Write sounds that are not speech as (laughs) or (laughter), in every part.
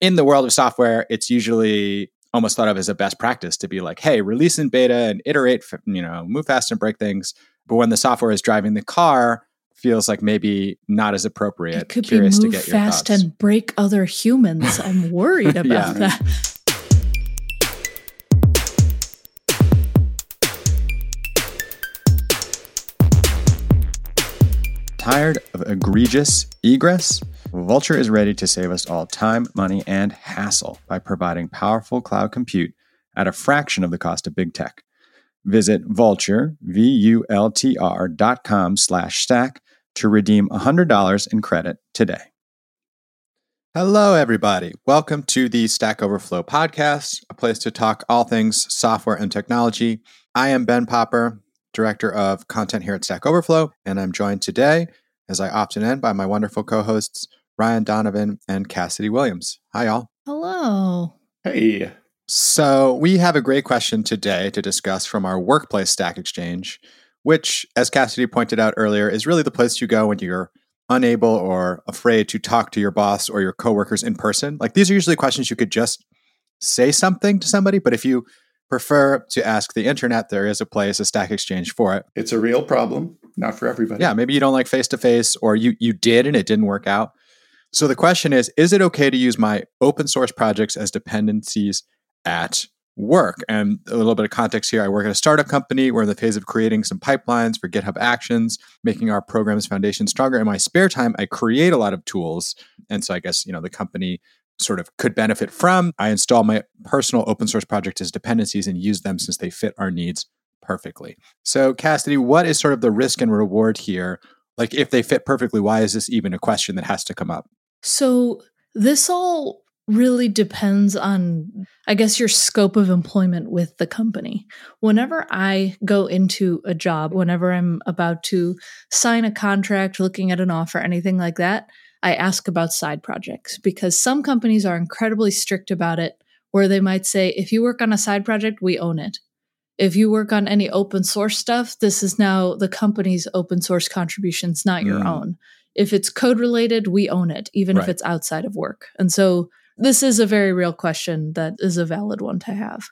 in the world of software, it's usually almost thought of as a best practice to be like, hey, release in beta and iterate, you know, move fast and break things. But when the software is driving the car, feels like maybe not as appropriate. It could Curious be move fast and break other humans. I'm (laughs) worried about that. Tired of egregious egress? Vultr is ready to save us all time, money, and hassle by providing powerful cloud compute at a fraction of the cost of big tech. Visit Vultr, V-U-L-T-R dot com slash stack to redeem $100 in credit today. Hello, everybody. Welcome to the Stack Overflow podcast, a place to talk all things software and technology. I am Ben Popper, Director of Content here at Stack Overflow, and I'm joined today, as I often end, by my wonderful co hosts, Ryan Donovan and Cassidy Williams. Hi, y'all. Hello. Hey. So, we have a great question today to discuss from our workplace Stack Exchange which, as Cassidy pointed out earlier, is really the place you go when you're unable or afraid to talk to your boss or your coworkers in person. Like these are usually questions you could just say something to somebody, but if you prefer to ask the internet, there is a place, a Stack Exchange for it. It's a real problem, not for everybody. Yeah, maybe you don't like face to face, or you you did and it didn't work out. So the question is: Is it okay to use my open source projects as dependencies at work. And a little bit of context here I work at a startup company. We're in the phase of creating some pipelines for GitHub Actions, making our program's foundation stronger. In my spare time, I create a lot of tools. And so I guess, you know, the company sort of could benefit from. I install my personal open source project as dependencies and use them since they fit our needs perfectly. So, Cassidy, what is sort of the risk and reward here? Like, if they fit perfectly, why is this even a question that has to come up? So, this all really depends on, I guess, your scope of employment with the company. Whenever I go into a job, whenever I'm about to sign a contract, looking at an offer, anything like that, I ask about side projects because some companies are incredibly strict about it, where they might say, if you work on a side project, we own it. If you work on any open source stuff, this is now the company's open source contributions, not your mm. own. If it's code related, we own it, even right. if it's outside of work. And so this is a very real question that is a valid one to have.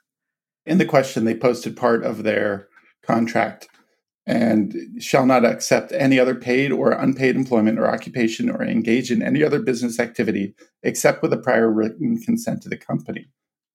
In the question, they posted part of their contract and shall not accept any other paid or unpaid employment or occupation or engage in any other business activity except with a prior written consent to the company.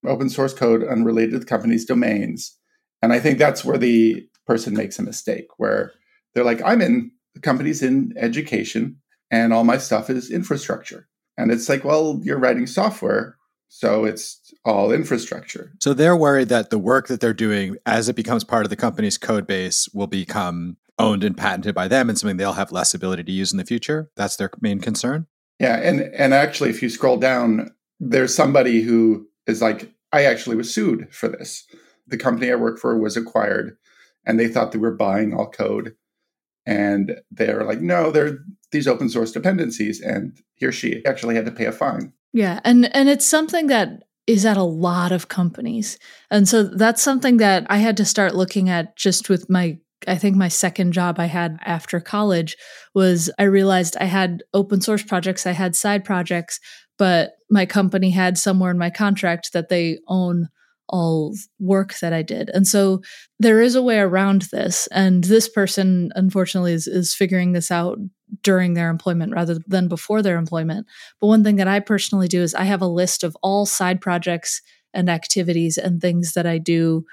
Open source code unrelated to the company's domains. And I think that's where the person makes a mistake, where they're like, I'm in, the company's in education and all my stuff is infrastructure. And it's like, well, you're writing software, so it's all infrastructure. So they're worried that the work that they're doing as it becomes part of the company's code base will become owned and patented by them and something they'll have less ability to use in the future. That's their main concern. Yeah, and and actually if you scroll down, there's somebody who is like, I actually was sued for this. The company I work for was acquired and they thought they were buying all code and they're like, no, they're these open source dependencies. And he or she actually had to pay a fine. Yeah. And and it's something that is at a lot of companies. And so that's something that I had to start looking at just with my I think my second job I had after college was I realized I had open source projects, I had side projects, but my company had somewhere in my contract that they own all work that I did. And so there is a way around this. And this person, unfortunately, is, is figuring this out during their employment rather than before their employment. But one thing that I personally do is I have a list of all side projects and activities and things that I do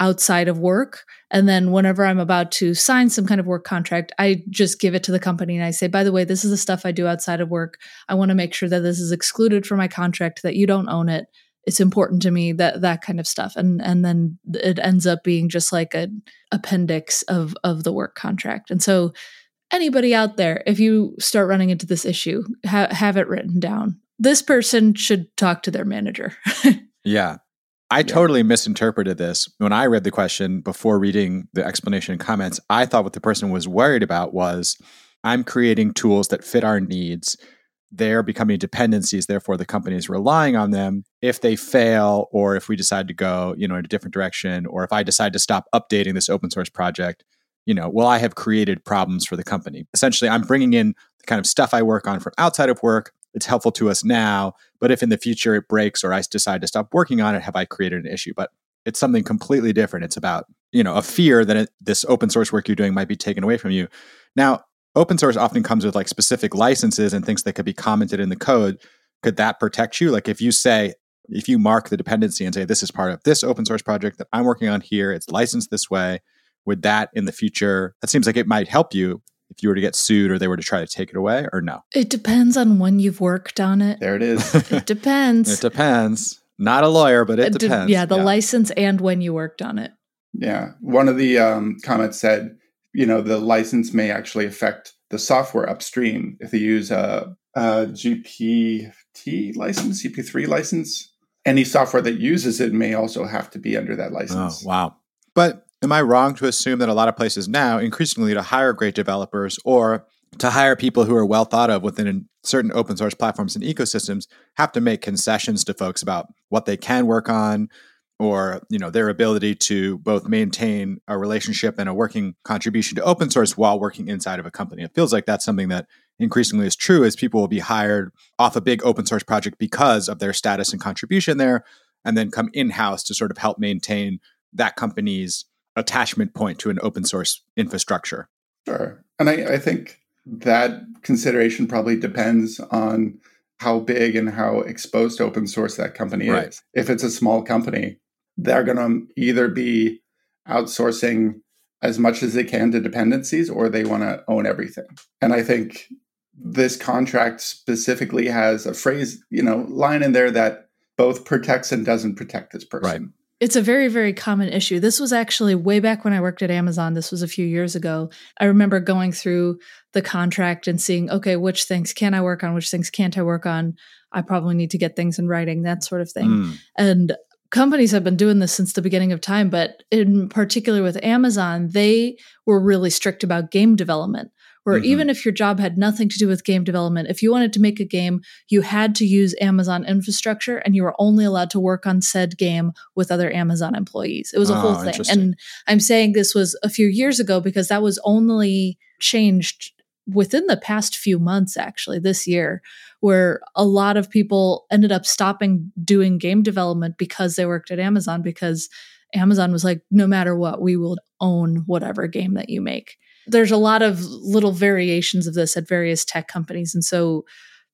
outside of work. And then whenever I'm about to sign some kind of work contract, I just give it to the company and I say, by the way, this is the stuff I do outside of work. I want to make sure that this is excluded from my contract, that you don't own it it's important to me that that kind of stuff. And and then it ends up being just like an appendix of of the work contract. And so anybody out there if you start running into this issue ha- have it written down. This person should talk to their manager. (laughs) Yeah. I yeah. totally misinterpreted this. When I read the question before reading the explanation and comments, I thought what the person was worried about was I'm creating tools that fit our needs they're becoming dependencies therefore the company is relying on them if they fail or if we decide to go you know in a different direction or if i decide to stop updating this open source project you know well i have created problems for the company essentially i'm bringing in the kind of stuff i work on from outside of work it's helpful to us now. But if in the future it breaks or I decide to stop working on it, have I created an issue? But it's something completely different. It's about, you know, a fear that it, this open source work you're doing might be taken away from you. Now, open source often comes with like specific licenses and things that could be commented in the code. Could that protect you? Like if you say, if you mark the dependency and say, this is part of this open source project that I'm working on here, it's licensed this way, would that in the future, that seems like it might help you if you were to get sued or they were to try to take it away or no? It depends on when you've worked on it. There it is. (laughs) it depends. it depends. Not a lawyer, but it, it depends. De- yeah, the yeah. license and when you worked on it. Yeah. One of the um, comments said, you know, the license may actually affect the software upstream if they use a, a GPL license, GP3 license. Any software that uses it may also have to be under that oh, license. Oh, wow. But am I wrong to assume that a lot of places now, increasingly to hire great developers or to hire people who are well thought of within certain open source platforms and ecosystems, have to make concessions to folks about what they can work on, or you know their ability to both maintain a relationship and a working contribution to open source while working inside of a company. It feels like that's something that increasingly is true as people will be hired off a big open source project because of their status and contribution there and then come in-house to sort of help maintain that company's attachment point to an open source infrastructure. Sure. And I, I think that consideration probably depends on how big and how exposed to open source that company right. is. If it's a small company, they're going to either be outsourcing as much as they can to dependencies or they want to own everything. And I think this contract specifically has a phrase, you know, line in there that both protects and doesn't protect this person. Right. It's a very, very common issue. This was actually way back when I worked at Amazon. This was a few years ago. I remember going through the contract and seeing, okay, which things can I work on, which things can't I work on? I probably need to get things in writing, that sort of thing. Mm. And companies have been doing this since the beginning of time, but in particular with Amazon, they were really strict about game development. Where mm-hmm. even if your job had nothing to do with game development, if you wanted to make a game, you had to use Amazon infrastructure and you were only allowed to work on said game with other Amazon employees. It was a oh, whole thing. And I'm saying this was a few years ago because that was only changed within the past few months, actually, this year, where a lot of people ended up stopping doing game development because they worked at Amazon because Amazon was like, no matter what, we will own whatever game that you make. There's a lot of little variations of this at various tech companies. And so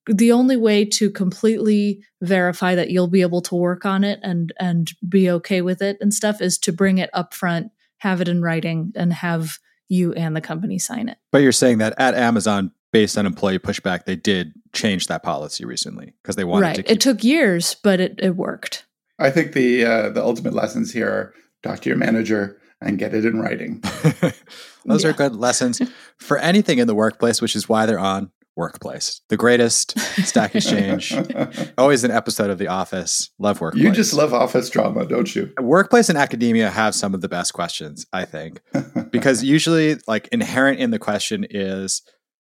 the only way to completely verify that you'll be able to work on it and and be okay with it and stuff is to bring it up front, have it in writing, and have you and the company sign it. But you're saying that at Amazon, based on employee pushback, they did change that policy recently because they wanted right. to. Keep- it took years, but it, it worked. I think the uh, the ultimate lessons here are talk to your manager and get it in writing. (laughs) Those yeah. are good lessons (laughs) for anything in the workplace, which is why they're on Workplace, the greatest Stack Exchange. (laughs) Always an episode of The Office. Love Workplace. You just love office drama, don't you? Workplace and academia have some of the best questions, I think, because usually, like, inherent in the question is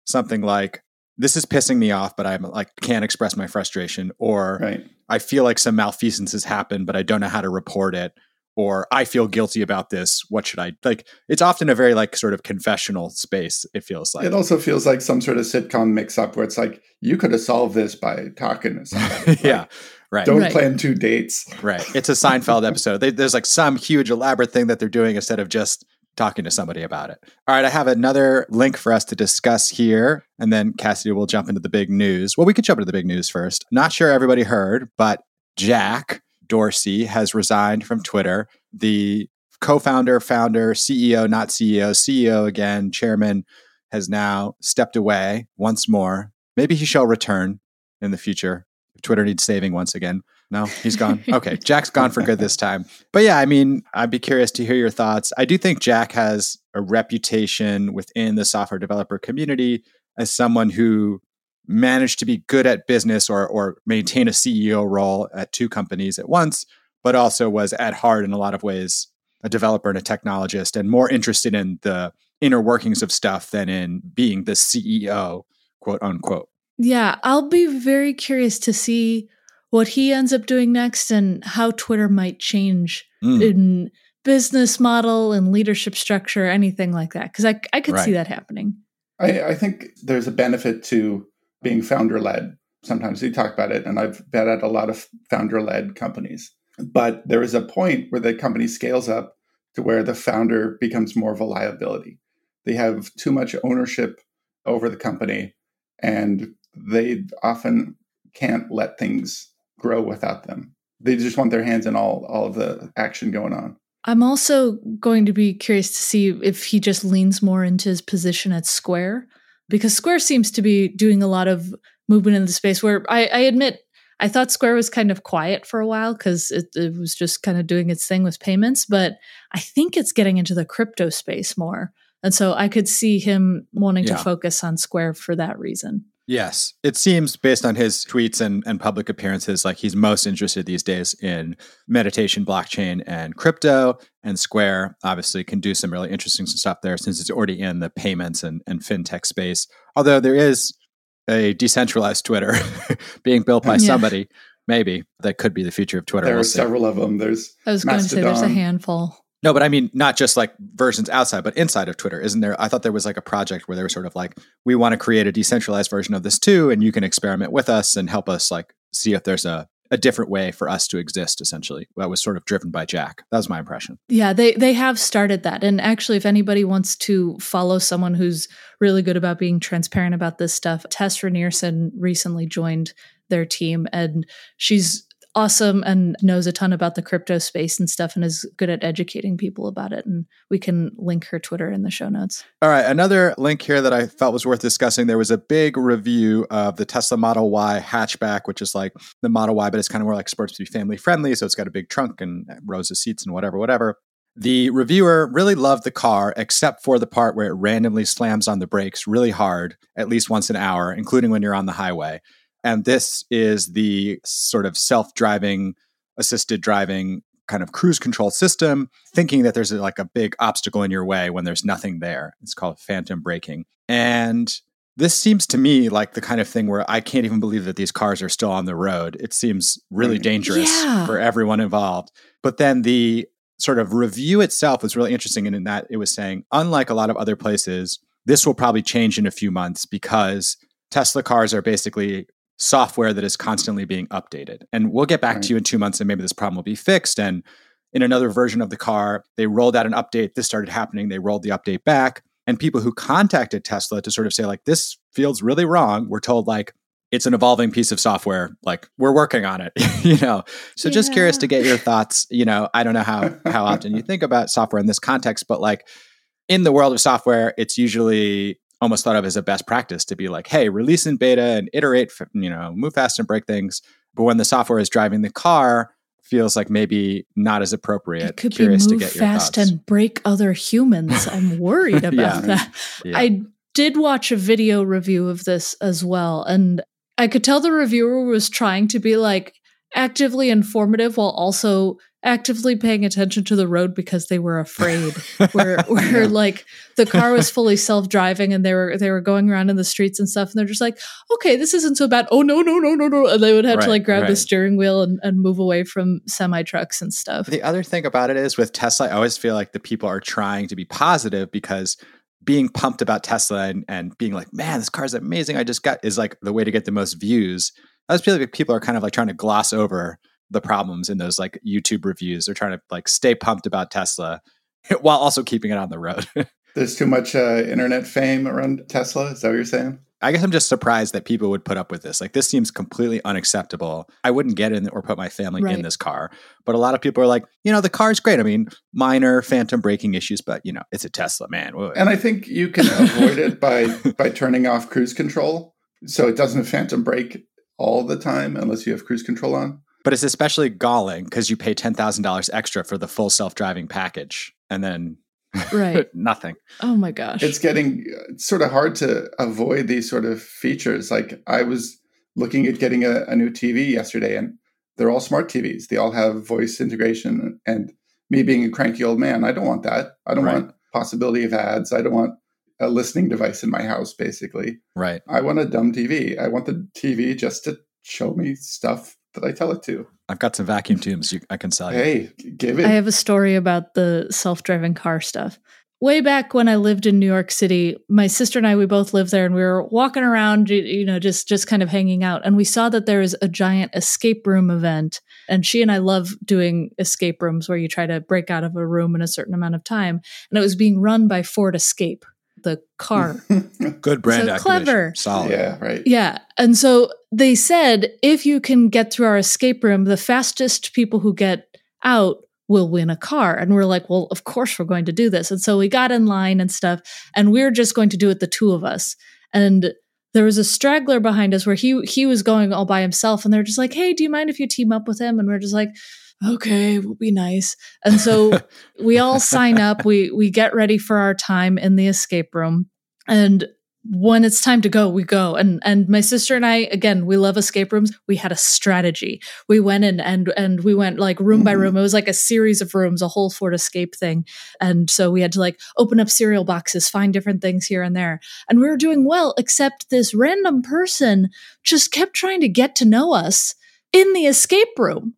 something like, "This is pissing me off, but I'm like can't express my frustration," or right. "I feel like some malfeasance has happened, but I don't know how to report it." or I feel guilty about this. What should I like? It's often a very like sort of confessional space. It feels like it also feels like some sort of sitcom mix up where it's like you could have solved this by talking to (laughs) somebody. Like, yeah, right. Don't right. plan two dates. Right. It's a Seinfeld episode. They, there's like some huge elaborate thing that they're doing instead of just talking to somebody about it. All right, I have another link for us to discuss here, and then Cassidy will jump into the big news. Well, we could jump into the big news first. Not sure everybody heard, but Jack Dorsey has resigned from Twitter. The co founder, founder, CEO, not CEO, CEO again, chairman, has now stepped away once more. Maybe he shall return in the future. Twitter needs saving once again. No, he's gone. (laughs) Okay, Jack's gone for good this time. But yeah, I mean, I'd be curious to hear your thoughts. I do think Jack has a reputation within the software developer community as someone who managed to be good at business or or maintain a CEO role at two companies at once, but also was at heart in a lot of ways a developer and a technologist and more interested in the inner workings of stuff than in being the CEO, quote unquote. Yeah, I'll be very curious to see what he ends up doing next and how Twitter might change mm. in business model and leadership structure, anything like that. Because I, I could right. see that happening. I, I think there's a benefit to being founder led sometimes we talk about it, and I've been at a lot of founder led companies. But there is a point where the company scales up to where the founder becomes more of a liability. They have too much ownership over the company, and they often can't let things grow without them. They just want their hands in all, all of the action going on. I'm also going to be curious to see if he just leans more into his position at Square, because Square seems to be doing a lot of movement in the space where I, I admit I thought Square was kind of quiet for a while because it, it, was just kind of doing its thing with payments, but I think it's getting into the crypto space more. And so I could see him wanting yeah. to focus on Square for that reason. Yes. It seems based on his tweets and, and public appearances like he's most interested these days in meditation, blockchain, and crypto. And Square obviously can do some really interesting stuff there since it's already in the payments and, and fintech space. Although there is a decentralized Twitter (laughs) being built by yeah. somebody, maybe that could be the future of Twitter. There we'll are see. several of them. There's I was going to say there's a handful. No, but I mean not just like versions outside, but inside of Twitter. Isn't there? I thought there was like a project where they were sort of like, we want to create a decentralized version of this too, and you can experiment with us and help us like see if there's a a different way for us to exist essentially that was sort of driven by jack that was my impression yeah they they have started that and actually if anybody wants to follow someone who's really good about being transparent about this stuff tess Rinearson recently joined their team and she's awesome and knows a ton about the crypto space and stuff and is good at educating people about it. And we can link her Twitter in the show notes. All right. Another link here that I felt was worth discussing there was a big review of the Tesla Model Y hatchback, which is like the Model Y, but it's kind of more like supposed to be family friendly. So it's got a big trunk and rows of seats and whatever, whatever. The reviewer really loved the car, except for the part where it randomly slams on the brakes really hard, at least once an hour, including when you're on the highway. And this is the sort of self driving, assisted driving kind of cruise control system, thinking that there's a, like a big obstacle in your way when there's nothing there. It's called phantom braking. And this seems to me like the kind of thing where I can't even believe that these cars are still on the road. It seems really mm, dangerous yeah. for everyone involved. But then the sort of review itself was really interesting in that it was saying, unlike a lot of other places, this will probably change in a few months because Tesla cars are basically software that is constantly being updated. And we'll get back right. to you in two months and maybe this problem will be fixed. And in another version of the car, they rolled out an update. This started happening. They rolled the update back. And people who contacted Tesla to sort of say, like, this feels really wrong, were told, like, it's an evolving piece of software. Like, we're working on it, (laughs) you know? So yeah. just curious to get your thoughts. You know, I don't know how (laughs) how often you think about software in this context, but like in the world of software, it's usually almost thought of as a best practice to be like, hey, release in beta and iterate, you know, move fast and break things. But when the software is driving the car, feels like maybe not as appropriate. It could Curious be move fast thoughts. and break other humans. I'm worried (laughs) about yeah. that. Yeah. I did watch a video review of this as well, and I could tell the reviewer was trying to be like actively informative while also actively paying attention to the road because they were afraid. (laughs) where where yeah. like the car was fully self-driving and they were they were going around in the streets and stuff and they're just like, okay, this isn't so bad. Oh no, no, no, no, no. And they would have right, to like grab right. the steering wheel and, and move away from semi trucks and stuff. The other thing about it is with Tesla, I always feel like the people are trying to be positive because being pumped about Tesla and, and being like, man, this car's amazing. I just got is like the way to get the most views. I just feel like people are kind of like trying to gloss over the problems in those like YouTube reviews. They're trying to like stay pumped about Tesla (laughs) while also keeping it on the road. (laughs) There's too much uh, internet fame around Tesla. Is that what you're saying? I guess I'm just surprised that people would put up with this. Like this seems completely unacceptable. I wouldn't get in or put my family right. in this car. But a lot of people are like, you know, the car's great. I mean, minor phantom braking issues, but you know, it's a Tesla, man. Whoa. And I think you can (laughs) avoid it by by turning off cruise control so it doesn't phantom brake all the time unless you have cruise control on. But it's especially galling because you pay ten thousand dollars extra for the full self driving package, and then right (laughs) nothing. Oh my gosh, it's getting it's sort of hard to avoid these sort of features. Like I was looking at getting a, a new TV yesterday, and they're all smart TVs. They all have voice integration, and me being a cranky old man, I don't want that. I don't right. want possibility of ads. I don't want a listening device in my house, basically. Right. I want a dumb TV. I want the TV just to show me stuff that I tell it to. I've got some vacuum tubes you, I can sell you. Hey, give it. I have a story about the self driving car stuff. way back when I lived in New York City, my sister and I we both lived there and we were walking around you know just just kind of hanging out and we saw that there was a giant escape room event and she and I love doing escape rooms where you try to break out of a room in a certain amount of time and it was being run by Ford Escape the car. (laughs) Good brand So clever. Solid. Yeah, right. Yeah. And so they said if you can get through our escape room, the fastest people who get out will win a car. And we're like, well, of course we're going to do this. And so we got in line and stuff, and we are just going to do it the two of us. And there was a straggler behind us where he he was going all by himself, and they're just like, hey, do you mind if you team up with him? And we're just like, okay, we'll be nice. And so we all sign up. We we get ready for our time in the escape room, and when it's time to go, we go. And and my sister and I, again, we love escape rooms. We had a strategy. We went in and and we went like room by room. Mm-hmm. It was like a series of rooms, a whole Ford Escape thing. And so we had to like open up cereal boxes, find different things here and there. And we were doing well, except this random person just kept trying to get to know us in the escape room.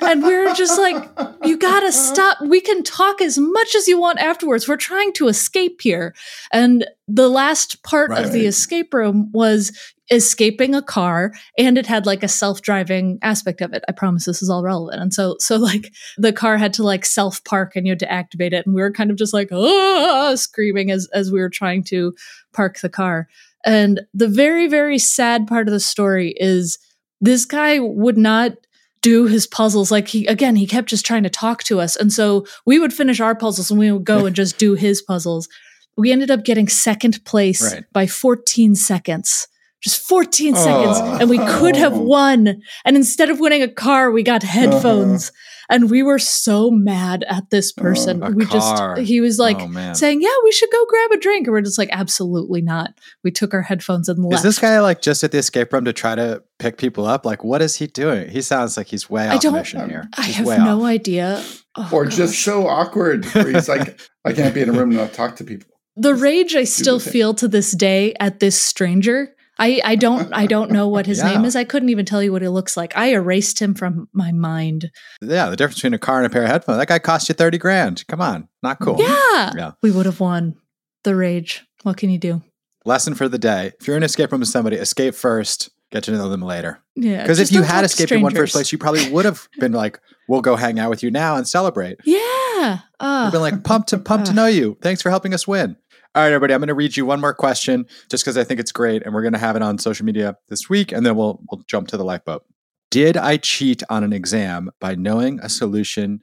And we are just like, you gotta stop. We can talk as much as you want afterwards. We're trying to escape here. And the last part of the escape room was escaping a car and it had like a self-driving aspect of it. I promise this is all relevant. And so so like the car had to like self-park and you had to activate it. And we were kind of just like ah screaming as as we were trying to park the car. And the very, very sad part of the story is this guy would not do his puzzles. Like he again he kept just trying to talk to us. And so we would finish our puzzles and we would go and just do his puzzles. We ended up getting second place Right. by 14 seconds just 14 seconds Oh. and we could have Oh. (laughs) won and instead of winning a car we got headphones uh-huh. and we were so mad at this oh, person A we car. just he was like oh, saying yeah we should go grab a drink and we're just like absolutely not we took our headphones and left Is this guy like just at the escape room to try to pick people up? Like, what is he doing? He sounds like he's way I off don't- mission here. i have no off. idea Oh, or just so awkward where he's like, I can't be in a room and not talk to people. the rage I the still feel to this day at this stranger. I, I don't I don't know what his Yeah. name is. I couldn't even tell you what he looks like. I erased him from my mind. Yeah, the difference between a car and a pair of headphones. That guy cost you 30 grand. Come on. Not cool. Yeah. Yeah. We would have won. The rage. What can you do? Lesson for the day. If you're in an escape room with somebody, escape first, get to know them later. Yeah. Because if you had escaped in one first place, you probably would have (laughs) been like, we'll go hang out with you now and celebrate. Yeah. Uh, We've been like, pumped to pumped to know you. Thanks for helping us win. All right, everybody. I'm going to read you one more question just because I think it's great, and we're going to have it on social media this week, and then we'll we'll jump to the lifeboat. Did I cheat on an exam by knowing a solution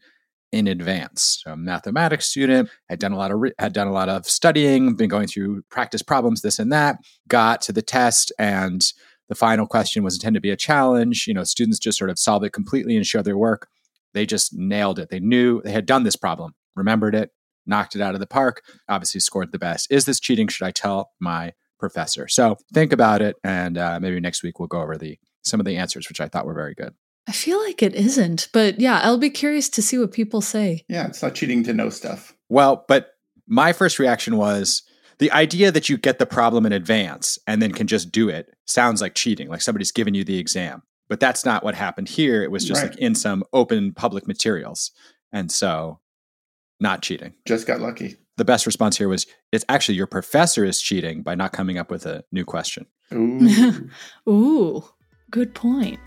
in advance? So, I'm a mathematics student, had done a lot of re- had done a lot of studying, been going through practice problems, this and that. Got to the test, and the final question was intended to be a challenge. You know, students just sort of solve it completely and show their work. They just nailed it. They knew they had done this problem, remembered it, knocked it out of the park, obviously scored the best. Is this cheating? Should I tell my professor? So think about it, and uh, maybe next week we'll go over the some of the answers, which I thought were very good. I feel like it isn't, but yeah, I'll be curious to see what people say. Yeah, it's not cheating to know stuff. Well, but my first reaction was the idea that you get the problem in advance and then can just do it sounds like cheating, like somebody's given you the exam. But that's not what happened here. It was just Right. like in some open public materials. And so not cheating. Just got lucky. The best response here was it's actually your professor is cheating by not coming up with a new question. Ooh. (laughs) Ooh, good point.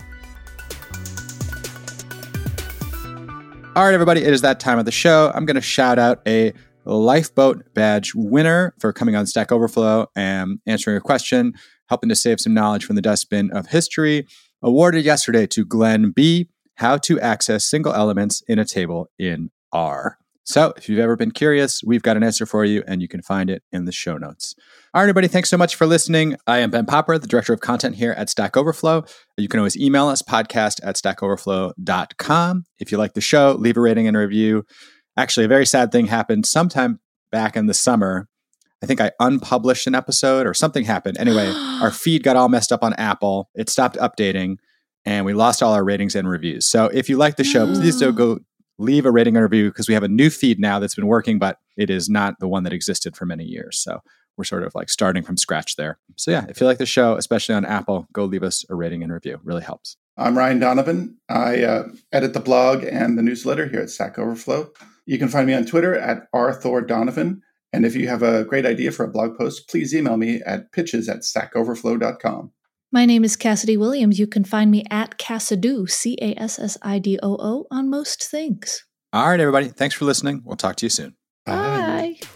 All right, everybody, it is that time of the show. I'm going to shout out a lifeboat badge winner for coming on Stack Overflow and answering a question, helping to save some knowledge from the dustbin of history. Awarded yesterday to Glenn B. How to access single elements in a table in R. So, if you've ever been curious, we've got an answer for you, and you can find it in the show notes. All right, everybody, thanks so much for listening. I am Ben Popper, the director of content here at Stack Overflow. You can always email us, podcast at stackoverflow.com. If you like the show, leave a rating and a review. Actually, a very sad thing happened sometime back in the summer. I think I unpublished an episode or something happened. Anyway, our (gasps) feed got all messed up on Apple. It stopped updating and we lost all our ratings and reviews. So if you like the show, please do oh. go leave a rating and review because we have a new feed now that's been working, but it is not the one that existed for many years. So we're sort of like starting from scratch there. So yeah, if you like the show, especially on Apple, go leave us a rating and review. Really helps. I'm Ryan Donovan. I uh, edit the blog and the newsletter here at Stack Overflow. You can find me on Twitter at rthordonovan And if you have a great idea for a blog post, please email me at pitches at stackoverflow.com. My name is Cassidy Williams. You can find me at Cassidoo, C A S S I D O O, on most things. All right, everybody. Thanks for listening. We'll talk to you soon. Bye. Bye.